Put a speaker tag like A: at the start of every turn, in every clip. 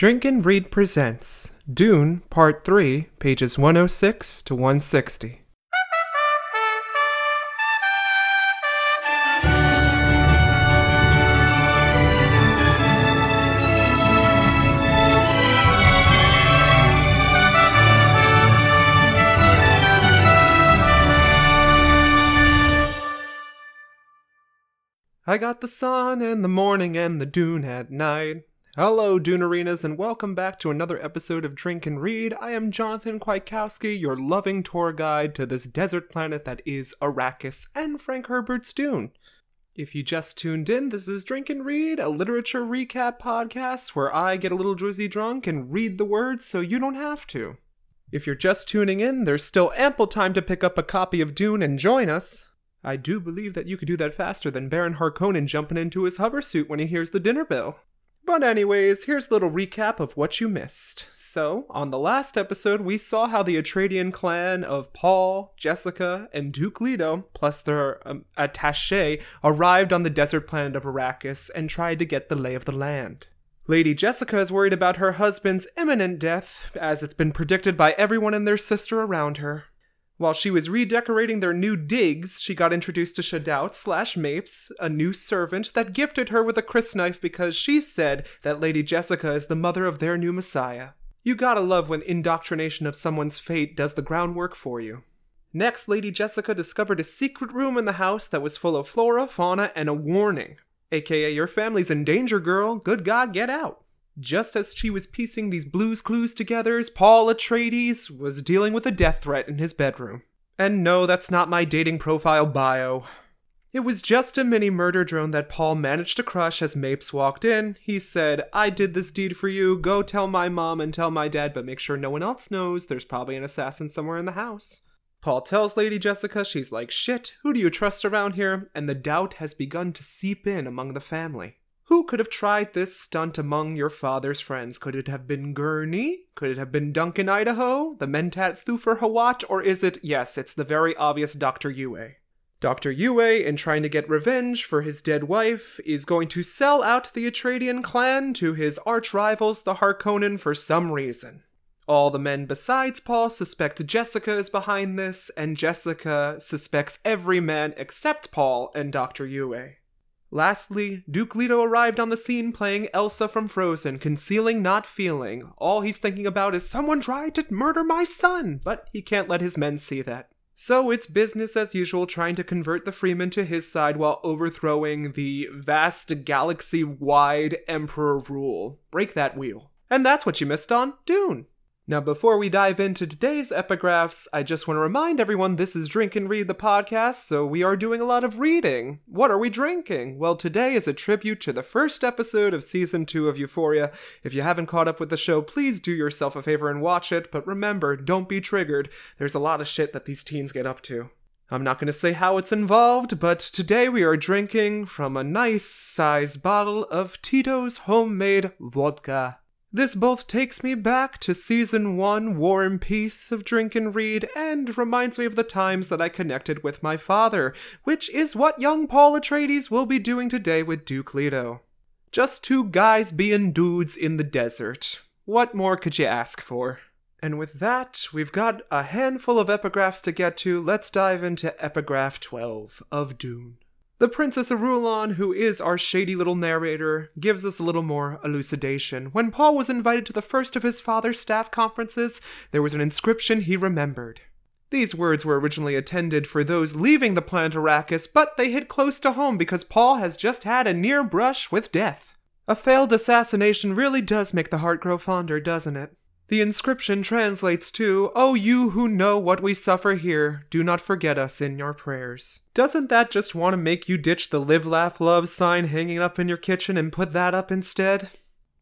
A: Drink and Read presents Dune Part 3, pages 106 to 160. I got the sun in the morning and the dune at night. Hello, Dune Arenas, and welcome back to another episode of Drink and Read. I am Jonathan Kwiatkowski, your loving tour guide to this desert planet that is Arrakis and Frank Herbert's Dune. If you just tuned in, this is Drink and Read, a literature recap podcast where I get a little drizzy drunk and read the words so you don't have to. If you're just tuning in, there's still ample time to pick up a copy of Dune and join us. I do believe that you could do that faster than Baron Harkonnen jumping into his hover suit when he hears the dinner bell. But, anyways, here's a little recap of what you missed. So, on the last episode, we saw how the Atreidian clan of Paul, Jessica, and Duke Leto, plus their um, attache, arrived on the desert planet of Arrakis and tried to get the lay of the land. Lady Jessica is worried about her husband's imminent death, as it's been predicted by everyone and their sister around her. While she was redecorating their new digs, she got introduced to Shadout slash Mapes, a new servant that gifted her with a crysknife because she said that Lady Jessica is the mother of their new messiah. You gotta love when indoctrination of someone's fate does the groundwork for you. Next, Lady Jessica discovered a secret room in the house that was full of flora, fauna, and a warning. AKA, your family's in danger, girl. Good God, get out. Just as she was piecing these blues clues together, Paul Atreides was dealing with a death threat in his bedroom. And no, that's not my dating profile bio. It was just a mini murder drone that Paul managed to crush as Mapes walked in. He said, I did this deed for you. Go tell my mom and tell my dad, but make sure no one else knows. There's probably an assassin somewhere in the house. Paul tells Lady Jessica, she's like, shit, who do you trust around here? And the doubt has begun to seep in among the family. Who could have tried this stunt among your father's friends? Could it have been Gurney? Could it have been Duncan Idaho? The Mentat Thufir Hawat? Or is it, yes, it's the very obvious Dr. Yue? Dr. Yue, in trying to get revenge for his dead wife, is going to sell out the Atreidian clan to his arch rivals, the Harkonnen, for some reason. All the men besides Paul suspect Jessica is behind this, and Jessica suspects every man except Paul and Dr. Yue. Lastly, Duke Leto arrived on the scene playing Elsa from Frozen, concealing not feeling. All he's thinking about is someone tried to murder my son, but he can't let his men see that. So it's business as usual trying to convert the Freeman to his side while overthrowing the vast galaxy wide Emperor rule. Break that wheel. And that's what you missed on Dune. Now, before we dive into today's epigraphs, I just want to remind everyone this is Drink and Read the podcast, so we are doing a lot of reading. What are we drinking? Well, today is a tribute to the first episode of season two of Euphoria. If you haven't caught up with the show, please do yourself a favor and watch it, but remember, don't be triggered. There's a lot of shit that these teens get up to. I'm not going to say how it's involved, but today we are drinking from a nice sized bottle of Tito's homemade vodka. This both takes me back to season one, War and Peace of Drink and Read, and reminds me of the times that I connected with my father, which is what young Paul Atreides will be doing today with Duke Leto. Just two guys being dudes in the desert. What more could you ask for? And with that, we've got a handful of epigraphs to get to. Let's dive into epigraph 12 of Dune. The Princess Irulan, who is our shady little narrator, gives us a little more elucidation. When Paul was invited to the first of his father's staff conferences, there was an inscription he remembered. These words were originally intended for those leaving the planet Arrakis, but they hit close to home because Paul has just had a near brush with death. A failed assassination really does make the heart grow fonder, doesn't it? The inscription translates to, Oh, you who know what we suffer here, do not forget us in your prayers. Doesn't that just want to make you ditch the live, laugh, love sign hanging up in your kitchen and put that up instead?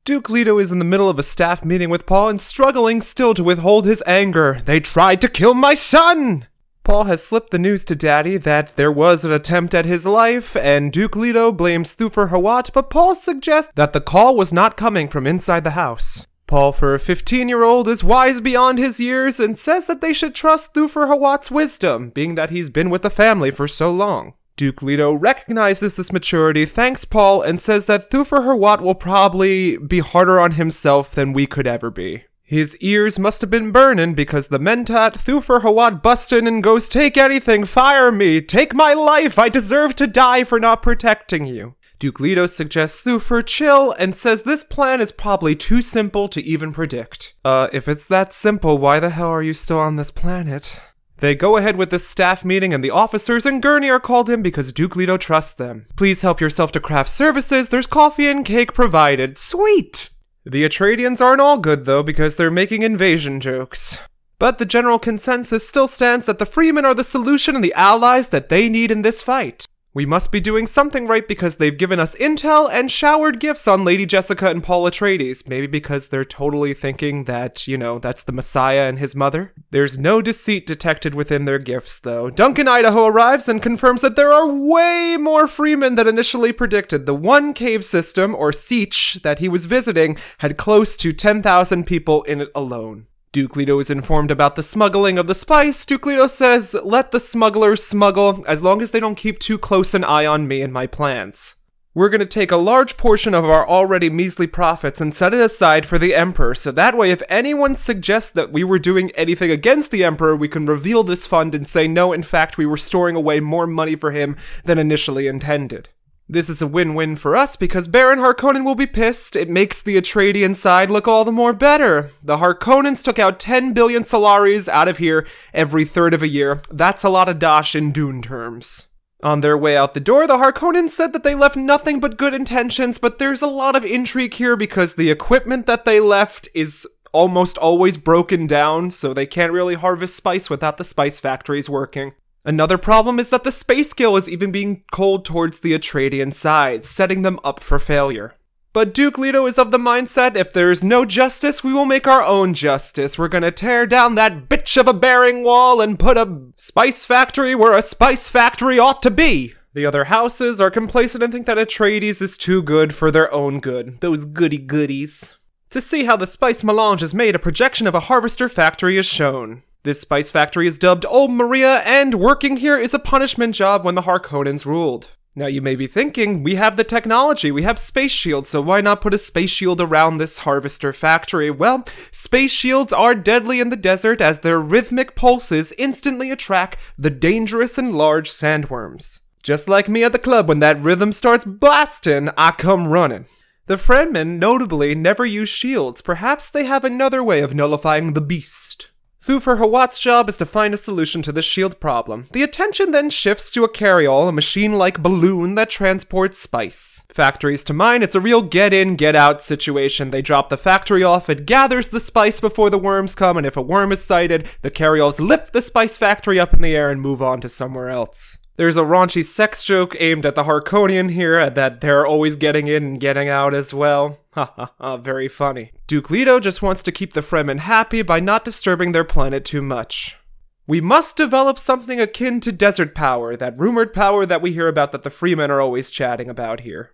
A: Duke Leto is in the middle of a staff meeting with Paul and struggling still to withhold his anger. They tried to kill my son! Paul has slipped the news to Daddy that there was an attempt at his life, and Duke Leto blames Thufir Hawat, but Paul suggests that the call was not coming from inside the house. Paul, for a 15 year old, is wise beyond his years and says that they should trust Thufir Hawat's wisdom, being that he's been with the family for so long. Duke Leto recognizes this maturity, thanks Paul, and says that Thufir Hawat will probably be harder on himself than we could ever be. His ears must have been burning because the Mentat Thufir Hawat busts in and goes, Take anything, fire me, take my life, I deserve to die for not protecting you. Duke Leto suggests Thufir chill and says this plan is probably too simple to even predict. Uh, if it's that simple, why the hell are you still on this planet? They go ahead with the staff meeting, and the officers and Gurney are called in because Duke Leto trusts them. Please help yourself to craft services. There's coffee and cake provided. Sweet! The Atreidians aren't all good, though, because they're making invasion jokes. But the general consensus still stands that the Freemen are the solution and the allies that they need in this fight. We must be doing something right because they've given us intel and showered gifts on Lady Jessica and Paul Atreides. Maybe because they're totally thinking that, you know, that's the Messiah and his mother. There's no deceit detected within their gifts, though. Duncan Idaho arrives and confirms that there are way more freemen than initially predicted. The one cave system, or Sietch, that he was visiting had close to 10,000 people in it alone. Duke is informed about the smuggling of the spice. Duke says, let the smugglers smuggle, as long as they don't keep too close an eye on me and my plans. We're going to take a large portion of our already measly profits and set it aside for the Emperor, so that way, if anyone suggests that we were doing anything against the Emperor, we can reveal this fund and say, no, in fact, we were storing away more money for him than initially intended. This is a win-win for us because Baron Harkonnen will be pissed. It makes the Atreidian side look all the more better. The Harkonnens took out 10 billion Solaris out of here every third of a year. That's a lot of dosh in Dune terms. On their way out the door, the Harkonnens said that they left nothing but good intentions, but there's a lot of intrigue here because the equipment that they left is almost always broken down, so they can't really harvest spice without the spice factories working. Another problem is that the space skill is even being culled towards the Atreidian side, setting them up for failure. But Duke Leto is of the mindset if there is no justice, we will make our own justice. We're gonna tear down that bitch of a bearing wall and put a spice factory where a spice factory ought to be. The other houses are complacent and think that Atreides is too good for their own good. Those goody goodies. To see how the spice melange is made, a projection of a harvester factory is shown. This spice factory is dubbed Old Maria, and working here is a punishment job when the Harkonnens ruled. Now you may be thinking, we have the technology, we have space shields, so why not put a space shield around this harvester factory? Well, space shields are deadly in the desert as their rhythmic pulses instantly attract the dangerous and large sandworms. Just like me at the club when that rhythm starts blasting, I come running. The Fremen notably never use shields. Perhaps they have another way of nullifying the beast. Thufir Hawat's job is to find a solution to the shield problem. The attention then shifts to a carryall, a machine-like balloon that transports spice. Factories to mine, it's a real get-in, get-out situation. They drop the factory off, it gathers the spice before the worms come, and if a worm is sighted, the carryalls lift the spice factory up in the air and move on to somewhere else. There's a raunchy sex joke aimed at the Harkonian here that they're always getting in and getting out as well. Ha ha ha, very funny. Duke Leto just wants to keep the Fremen happy by not disturbing their planet too much. We must develop something akin to desert power, that rumored power that we hear about that the Freemen are always chatting about here.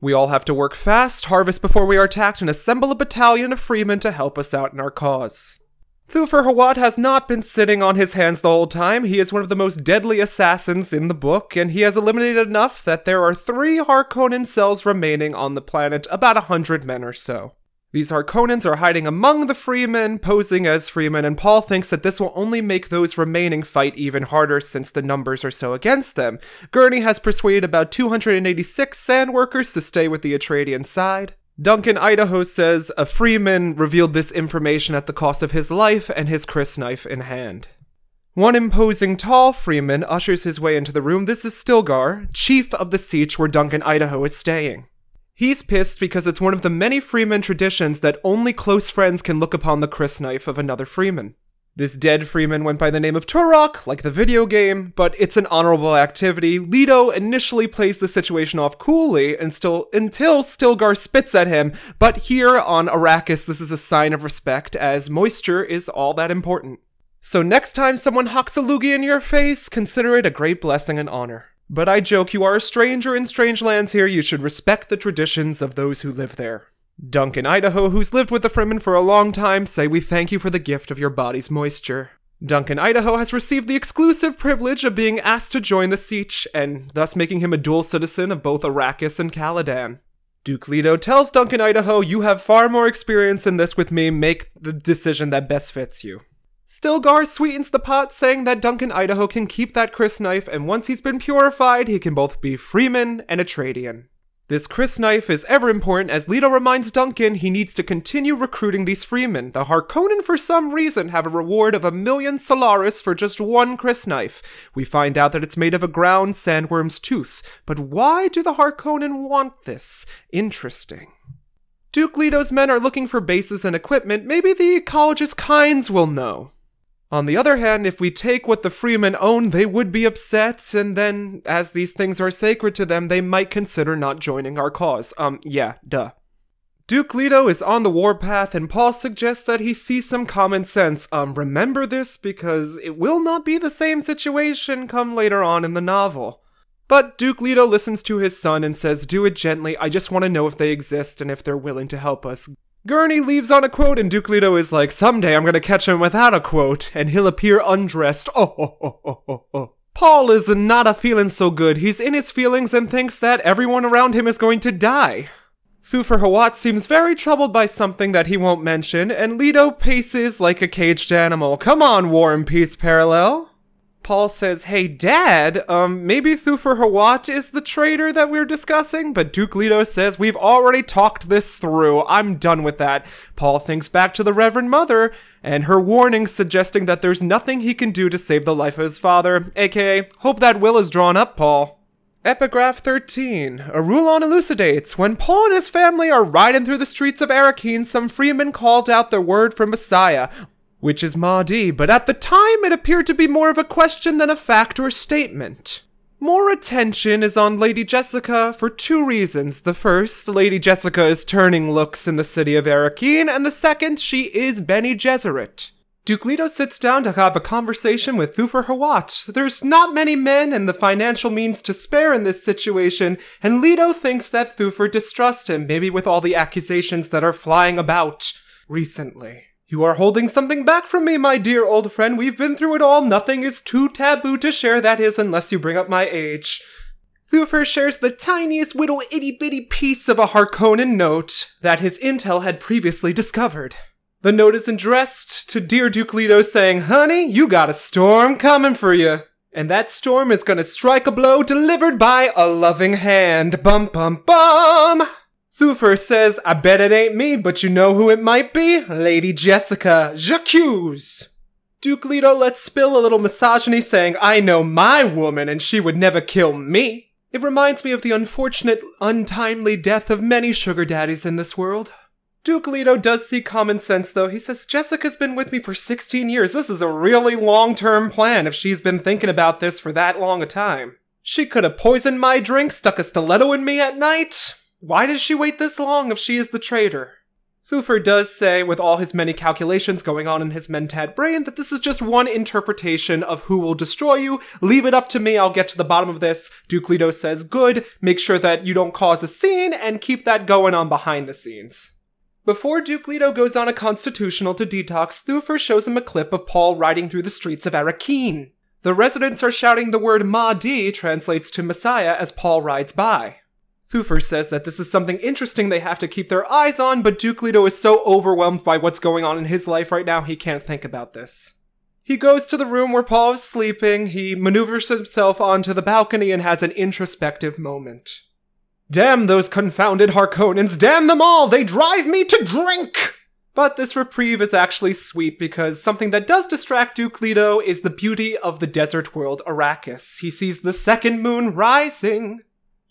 A: We all have to work fast, harvest before we are attacked, and assemble a battalion of freemen to help us out in our cause. Thufir Hawat has not been sitting on his hands the whole time. He is one of the most deadly assassins in the book, and he has eliminated enough that there are three Harkonnen cells remaining on the planet, about a hundred men or so. These Harkonnens are hiding among the Freemen, posing as Freemen, and Paul thinks that this will only make those remaining fight even harder since the numbers are so against them. Gurney has persuaded about 286 sand workers to stay with the Atreidian side. Duncan Idaho says a freeman revealed this information at the cost of his life and his crysknife in hand. One imposing tall freeman ushers his way into the room. This is Stilgar, chief of the sietch where Duncan Idaho is staying. He's pissed because it's one of the many freeman traditions that only close friends can look upon the crysknife of another freeman. This dead Freeman went by the name of Turok, like the video game, but it's an honorable activity. Leto initially plays the situation off coolly and still, until Stilgar spits at him, but here on Arrakis, this is a sign of respect, as moisture is all that important. So next time someone hawks a loogie in your face, consider it a great blessing and honor. But I joke, you are a stranger in strange lands here, you should respect the traditions of those who live there. Duncan Idaho, who's lived with the Fremen for a long time, say we thank you for the gift of your body's moisture. Duncan Idaho has received the exclusive privilege of being asked to join the Sietch, and thus making him a dual citizen of both Arrakis and Caladan. Duke Leto tells Duncan Idaho, You have far more experience in this with me, make the decision that best fits you. Stilgar sweetens the pot, saying that Duncan Idaho can keep that crysknife, and once he's been purified, he can both be Freeman and Atreidian. This crysknife is ever important as Leto reminds Duncan he needs to continue recruiting these freemen. The Harkonnen, for some reason, have a reward of a million Solaris for just one Chris knife. We find out that it's made of a ground sandworm's tooth. But why do the Harkonnen want this? Interesting. Duke Leto's men are looking for bases and equipment. Maybe the ecologist Kynes will know. On the other hand, if we take what the freemen own, they would be upset, and then, as these things are sacred to them, they might consider not joining our cause. Um, yeah, duh. Duke Leto is on the warpath, and Paul suggests that he see some common sense. Um, remember this because it will not be the same situation come later on in the novel. But Duke Leto listens to his son and says, Do it gently, I just want to know if they exist and if they're willing to help us. Gurney leaves on a quote, and Duke Leto is like, Someday I'm gonna catch him without a quote, and he'll appear undressed. Oh, oh, oh, oh, oh. Paul is not a feeling so good. He's in his feelings and thinks that everyone around him is going to die. Thufir Hawat seems very troubled by something that he won't mention, and Leto paces like a caged animal. Come on, War and Peace Parallel. Paul says, Hey, Dad, um, maybe Thufir Hawat is the traitor that we're discussing, but Duke Leto says, We've already talked this through. I'm done with that. Paul thinks back to the Reverend Mother and her warning suggesting that there's nothing he can do to save the life of his father, aka, hope that will is drawn up, Paul. Epigraph 13. A Irulan elucidates. When Paul and his family are riding through the streets of Arakeen, some freemen called out their word for Messiah which is Mahdi, but at the time it appeared to be more of a question than a fact or statement. More attention is on Lady Jessica for two reasons. The first, Lady Jessica is turning looks in the city of Arakeen, and the second, she is Bene Gesserit. Duke Leto sits down to have a conversation with Thufir Hawat. There's not many men and the financial means to spare in this situation, and Leto thinks that Thufir distrusts him, maybe with all the accusations that are flying about recently. You are holding something back from me, my dear old friend. We've been through it all. Nothing is too taboo to share, that is, unless you bring up my age. Thufir shares the tiniest little itty bitty piece of a Harkonnen note that his intel had previously discovered. The note is addressed to Dear Duke Leto saying, Honey, you got a storm coming for you. And that storm is gonna strike a blow delivered by a loving hand. Bum bum bum! Thufir says, I bet it ain't me, but you know who it might be? Lady Jessica. J'accuse. Duke Leto lets spill a little misogyny saying, I know my woman and she would never kill me. It reminds me of the unfortunate, untimely death of many sugar daddies in this world. Duke Leto does see common sense though. He says, Jessica's been with me for 16 years. This is a really long term plan if she's been thinking about this for that long a time. She could have poisoned my drink, stuck a stiletto in me at night. Why did she wait this long if she is the traitor? Thufir does say, with all his many calculations going on in his Mentat brain, that this is just one interpretation of who will destroy you. Leave it up to me, I'll get to the bottom of this. Duke Leto says, good, make sure that you don't cause a scene, and keep that going on behind the scenes. Before Duke Leto goes on a constitutional to detox, Thufir shows him a clip of Paul riding through the streets of Arakeen. The residents are shouting the word Mahdi translates to Messiah as Paul rides by. Thufir says that this is something interesting they have to keep their eyes on, but Duke Leto is so overwhelmed by what's going on in his life right now, he can't think about this. He goes to the room where Paul is sleeping, he maneuvers himself onto the balcony and has an introspective moment. Damn those confounded Harkonnens, damn them all, they drive me to drink! But this reprieve is actually sweet because something that does distract Duke Leto is the beauty of the desert world Arrakis. He sees the second moon rising,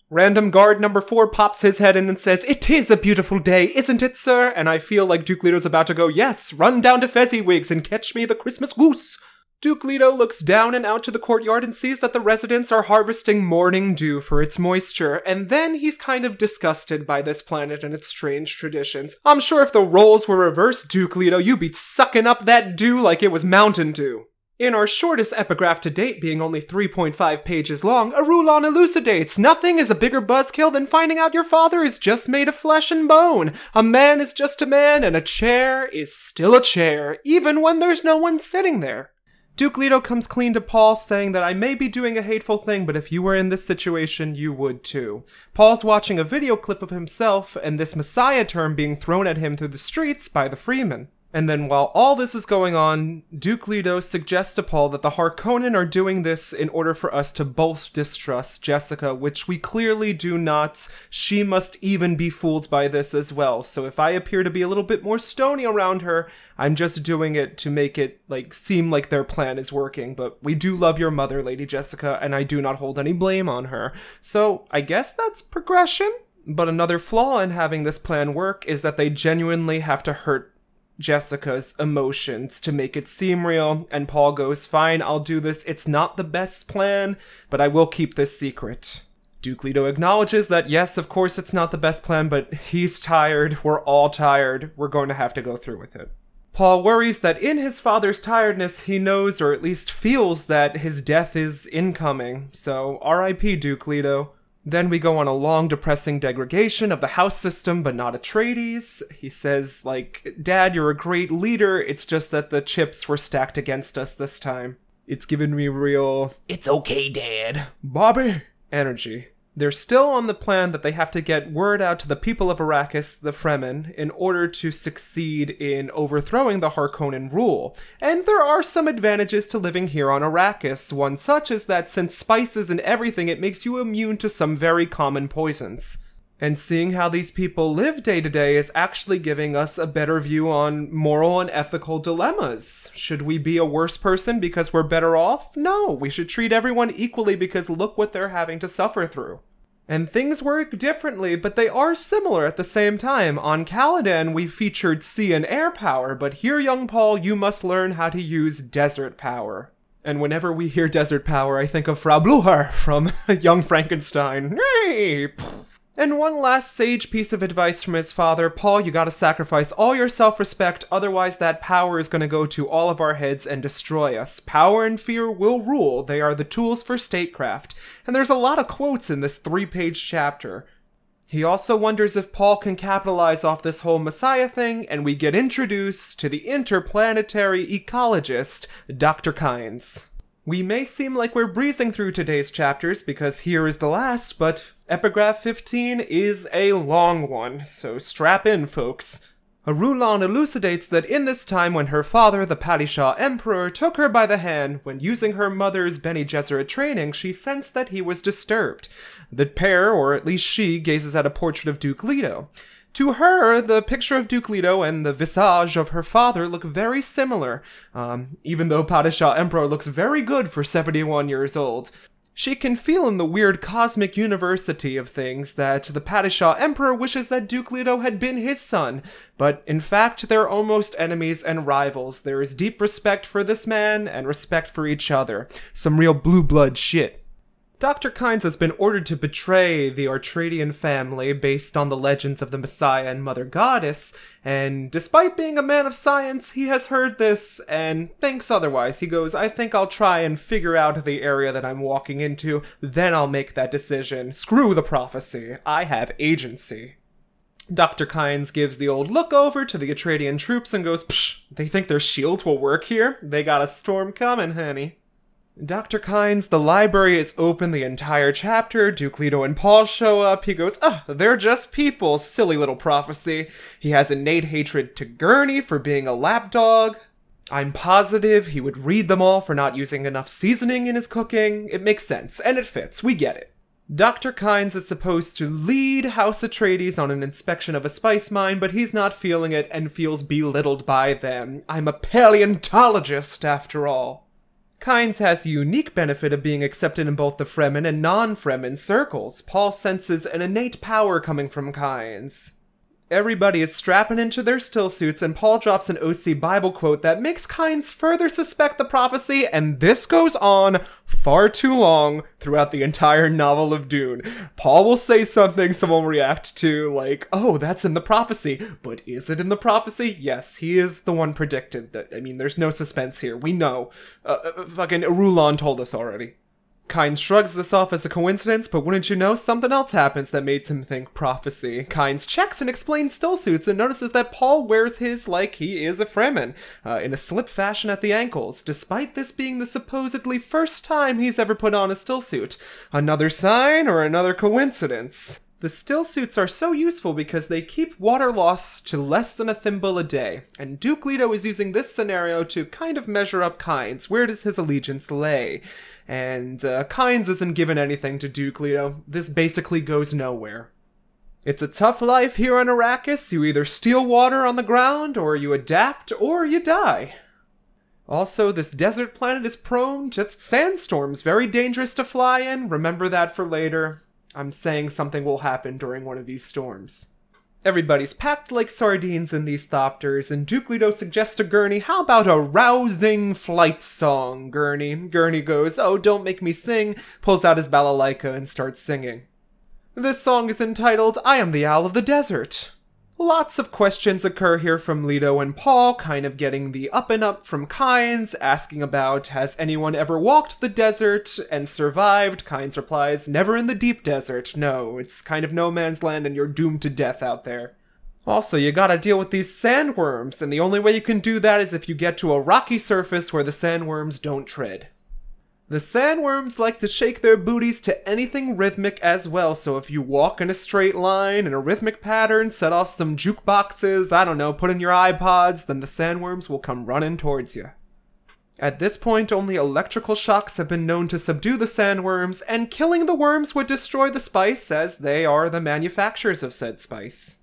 A: Random guard number four pops his head in and says, It is a beautiful day, isn't it, sir? And I feel like Duke Leto's about to go, Yes, run down to Fezziwigs and catch me the Christmas goose. Duke Leto looks down and out to the courtyard and sees that the residents are harvesting morning dew for its moisture, and then he's kind of disgusted by this planet and its strange traditions. I'm sure if the roles were reversed, Duke Leto, you'd be sucking up that dew like it was mountain dew. In our shortest epigraph to date, being only 3.5 pages long, Irulan elucidates nothing is a bigger buzzkill than finding out your father is just made of flesh and bone. A man is just a man, and a chair is still a chair, even when there's no one sitting there. Duke Leto comes clean to Paul, saying that I may be doing a hateful thing, but if you were in this situation, you would too. Paul's watching a video clip of himself and this Messiah term being thrown at him through the streets by the Freeman. And then while all this is going on, Duke Leto suggests to Paul that the Harkonnen are doing this in order for us to both distrust Jessica, which we clearly do not. She must even be fooled by this as well. So if I appear to be a little bit more stony around her, I'm just doing it to make it like seem like their plan is working. But we do love your mother, Lady Jessica, and I do not hold any blame on her. So I guess that's progression. But another flaw in having this plan work is that they genuinely have to hurt Jessica's emotions to make it seem real, and Paul goes, Fine, I'll do this. It's not the best plan, but I will keep this secret. Duke Leto acknowledges that, yes, of course it's not the best plan, but he's tired. We're all tired. We're going to have to go through with it. Paul worries that in his father's tiredness, he knows, or at least feels, that his death is incoming. So, RIP, Duke Leto. Then we go on a long, depressing degradation of the house system, but not Atreides. He says, like, Dad, you're a great leader. It's just that the chips were stacked against us this time. It's given me real, it's okay, Dad, Bobby energy. They're still on the plan that they have to get word out to the people of Arrakis, the Fremen, in order to succeed in overthrowing the Harkonnen rule. And there are some advantages to living here on Arrakis, one such is that since spices and everything, it makes you immune to some very common poisons. And seeing how these people live day to day is actually giving us a better view on moral and ethical dilemmas. Should we be a worse person because we're better off? No, we should treat everyone equally because look what they're having to suffer through. And things work differently, but they are similar at the same time. On Caladan, we featured sea and air power, but here, young Paul, you must learn how to use desert power. And whenever we hear desert power, I think of Frau Blucher from Young Frankenstein. Hey! And one last sage piece of advice from his father Paul, you gotta sacrifice all your self respect, otherwise, that power is gonna go to all of our heads and destroy us. Power and fear will rule, they are the tools for statecraft. And there's a lot of quotes in this three page chapter. He also wonders if Paul can capitalize off this whole Messiah thing, and we get introduced to the interplanetary ecologist, Dr. Kynes. We may seem like we're breezing through today's chapters because here is the last, but epigraph 15 is a long one, so strap in, folks. Irulan elucidates that in this time when her father, the Padishah Emperor, took her by the hand when using her mother's Bene Gesserit training, she sensed that he was disturbed. The pair, or at least she, gazes at a portrait of Duke Leto. To her, the picture of Duke Leto and the visage of her father look very similar, um, even though Padishah Emperor looks very good for 71 years old. She can feel in the weird cosmic university of things that the Padishah Emperor wishes that Duke Leto had been his son, but in fact they're almost enemies and rivals. There is deep respect for this man and respect for each other. Some real blue blood shit. Dr. Kynes has been ordered to betray the Atreidian family based on the legends of the Messiah and Mother Goddess, and despite being a man of science, he has heard this and thinks otherwise. He goes, I think I'll try and figure out the area that I'm walking into, then I'll make that decision. Screw the prophecy. I have agency. Dr. Kynes gives the old look over to the Atreidian troops and goes, Psh, they think their shields will work here? They got a storm coming, honey. Dr. Kynes, the library is open the entire chapter. Duke Leto and Paul show up. He goes, Ah, oh, they're just people. Silly little prophecy. He has innate hatred to Gurney for being a lapdog. I'm positive he would read them all for not using enough seasoning in his cooking. It makes sense, and it fits. We get it. Dr. Kynes is supposed to lead House Atreides on an inspection of a spice mine, but he's not feeling it and feels belittled by them. I'm a paleontologist, after all. Kynes has the unique benefit of being accepted in both the Fremen and non-Fremen circles. Paul senses an innate power coming from Kynes. Everybody is strapping into their still suits, and Paul drops an OC Bible quote that makes Kynes further suspect the prophecy, and this goes on far too long throughout the entire novel of Dune. Paul will say something, someone will react to, like, oh, that's in the prophecy, but is it in the prophecy? Yes, he is the one predicted. That I mean, there's no suspense here. We know. Uh, uh fucking Irulan told us already. Kynes shrugs this off as a coincidence, but wouldn't you know, something else happens that makes him think prophecy. Kynes checks and explains still suits and notices that Paul wears his like he is a Fremen, uh, in a slip fashion at the ankles, despite this being the supposedly first time he's ever put on a still suit. Another sign or another coincidence? The still suits are so useful because they keep water loss to less than a thimble a day, and Duke Leto is using this scenario to kind of measure up Kynes. Where does his allegiance lay? And uh, Kynes isn't given anything to Duke Leto. This basically goes nowhere. It's a tough life here on Arrakis. You either steal water on the ground, or you adapt, or you die. Also, this desert planet is prone to sandstorms, very dangerous to fly in. Remember that for later. I'm saying something will happen during one of these storms. Everybody's packed like sardines in these thopters, and Duke Leto suggests to Gurney, how about a rousing flight song, Gurney? Gurney goes, oh, don't make me sing, pulls out his balalaika and starts singing. This song is entitled, I Am the Owl of the Desert. Lots of questions occur here from Leto and Paul, kind of getting the up and up from Kynes, asking about has anyone ever walked the desert and survived? Kynes replies, never in the deep desert. No, it's kind of no man's land and you're doomed to death out there. Also, you gotta deal with these sandworms, and the only way you can do that is if you get to a rocky surface where the sandworms don't tread. The sandworms like to shake their booties to anything rhythmic as well, so if you walk in a straight line in a rhythmic pattern, set off some jukeboxes, I don't know, put in your iPods, then the sandworms will come running towards you. At this point, only electrical shocks have been known to subdue the sandworms, and killing the worms would destroy the spice, as they are the manufacturers of said spice.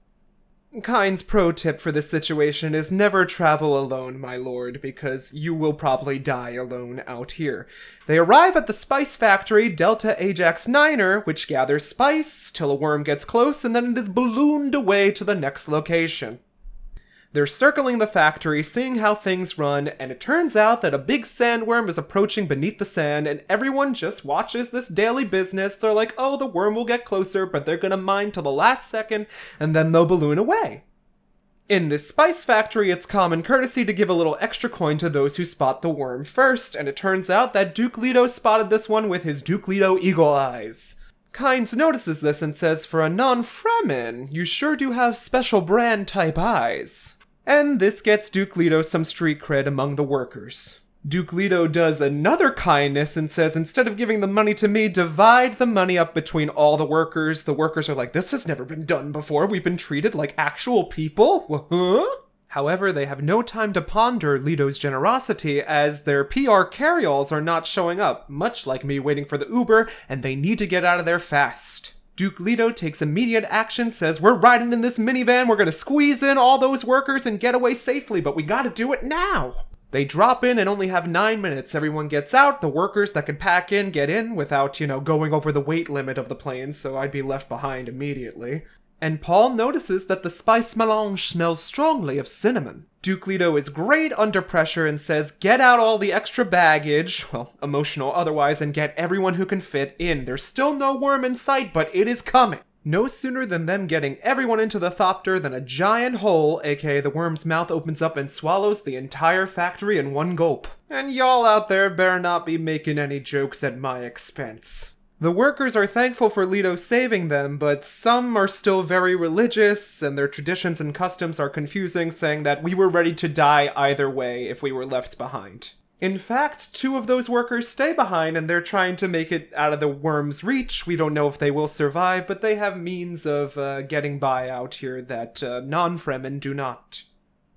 A: Kynes' pro tip for this situation is never travel alone, my lord, because you will probably die alone out here. They arrive at the spice factory Delta Ajax Niner, which gathers spice till a worm gets close and then it is ballooned away to the next location. They're circling the factory, seeing how things run, and it turns out that a big sandworm is approaching beneath the sand, and everyone just watches this daily business. They're like, oh, the worm will get closer, but they're gonna mine till the last second, and then they'll balloon away. In this spice factory, it's common courtesy to give a little extra coin to those who spot the worm first, and it turns out that Duke Leto spotted this one with his Duke Leto eagle eyes. Kynes notices this and says, For a non Fremen, you sure do have special brand type eyes. And this gets Duke Leto some street cred among the workers. Duke Leto does another kindness and says, instead of giving the money to me, divide the money up between all the workers. The workers are like, this has never been done before. We've been treated like actual people. Huh? However, they have no time to ponder Leto's generosity as their PR carryalls are not showing up, much like me waiting for the Uber, and they need to get out of there fast. Duke Leto takes immediate action, says, We're riding in this minivan, we're gonna squeeze in all those workers and get away safely, but we gotta do it now! They drop in and only have nine minutes. Everyone gets out. The workers that can pack in get in without, you know, going over the weight limit of the plane, so I'd be left behind immediately. And Paul notices that the spice melange smells strongly of cinnamon. Duke Leto is great under pressure and says, Get out all the extra baggage, well, emotional otherwise, and get everyone who can fit in. There's still no worm in sight, but it is coming. No sooner than them getting everyone into the thopter than a giant hole, aka the worm's mouth, opens up and swallows the entire factory in one gulp. And y'all out there better not be making any jokes at my expense. The workers are thankful for Leto saving them, but some are still very religious, and their traditions and customs are confusing, saying that we were ready to die either way if we were left behind. In fact, two of those workers stay behind and they're trying to make it out of the worm's reach. We don't know if they will survive, but they have means of uh, getting by out here that uh, non Fremen do not.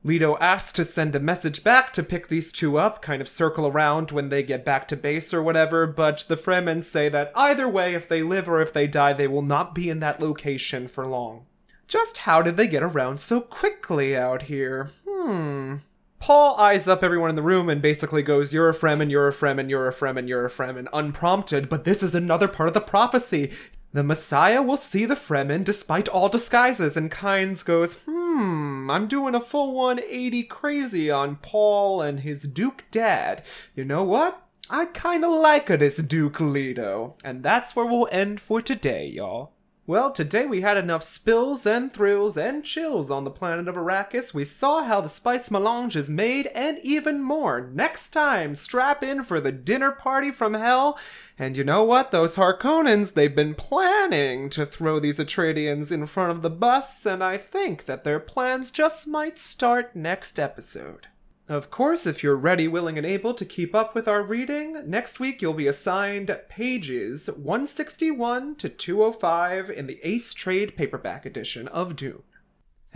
A: Leto asks to send a message back to pick these two up, kind of circle around when they get back to base or whatever, but the Fremen say that either way, if they live or if they die, they will not be in that location for long. Just how did they get around so quickly out here? Hmm. Paul eyes up everyone in the room and basically goes, You're a Fremen, you're a Fremen, you're a Fremen, you're a Fremen, unprompted, but this is another part of the prophecy. The Messiah will see the Fremen despite all disguises, and Kynes goes, Hmm, I'm doing a full 180 crazy on Paul and his Duke dad. You know what? I kinda like this Duke Leto. And that's where we'll end for today, y'all. Well, today we had enough spills and thrills and chills on the planet of Arrakis. We saw how the spice melange is made and even more. Next time, strap in for the dinner party from hell. And you know what? Those Harkonnens, they've been planning to throw these Atreidians in front of the bus, and I think that their plans just might start next episode. Of course, if you're ready, willing, and able to keep up with our reading, next week you'll be assigned pages 161 to 205 in the Ace Trade paperback edition of Dune.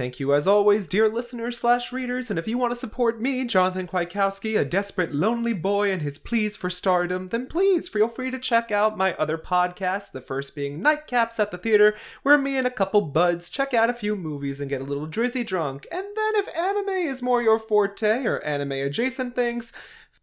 A: Thank you as always, dear listeners slash readers, and if you want to support me, Jonathan Kwiatkowski, a desperate lonely boy and his pleas for stardom, then please feel free to check out my other podcasts, the first being Nightcaps at the Theater, where me and a couple buds check out a few movies and get a little drizzy drunk, and then if anime is more your forte, or anime adjacent things,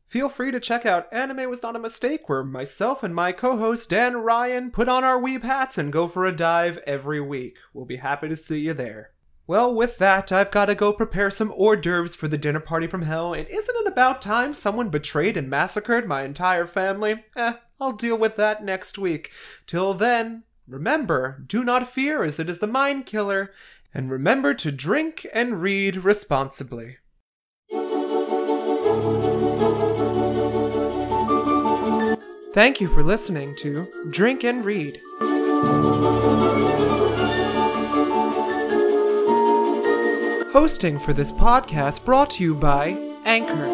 A: Feel free to check out Anime Was Not a Mistake, where myself and my co host Dan Ryan put on our weeb hats and go for a dive every week. We'll be happy to see you there. Well, with that, I've got to go prepare some hors d'oeuvres for the dinner party from hell, and isn't it about time someone betrayed and massacred my entire family? Eh, I'll deal with that next week. Till then, remember, do not fear as it is the mind killer, and remember to drink and read responsibly. Thank you for listening to Drink and Read. Hosting for this podcast brought to you by Anchor.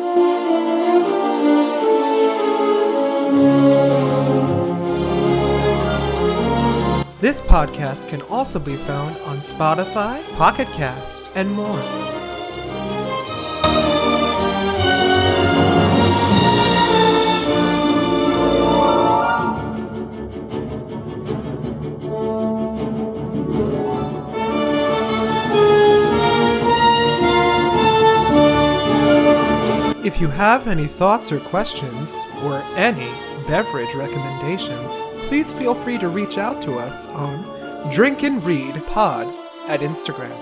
A: This podcast can also be found on Spotify, Pocket Cast, and more. If you have any thoughts or questions, or any beverage recommendations, please feel free to reach out to us on Drink and Read Pod at Instagram.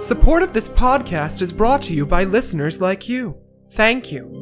A: Support of this podcast is brought to you by listeners like you. Thank you.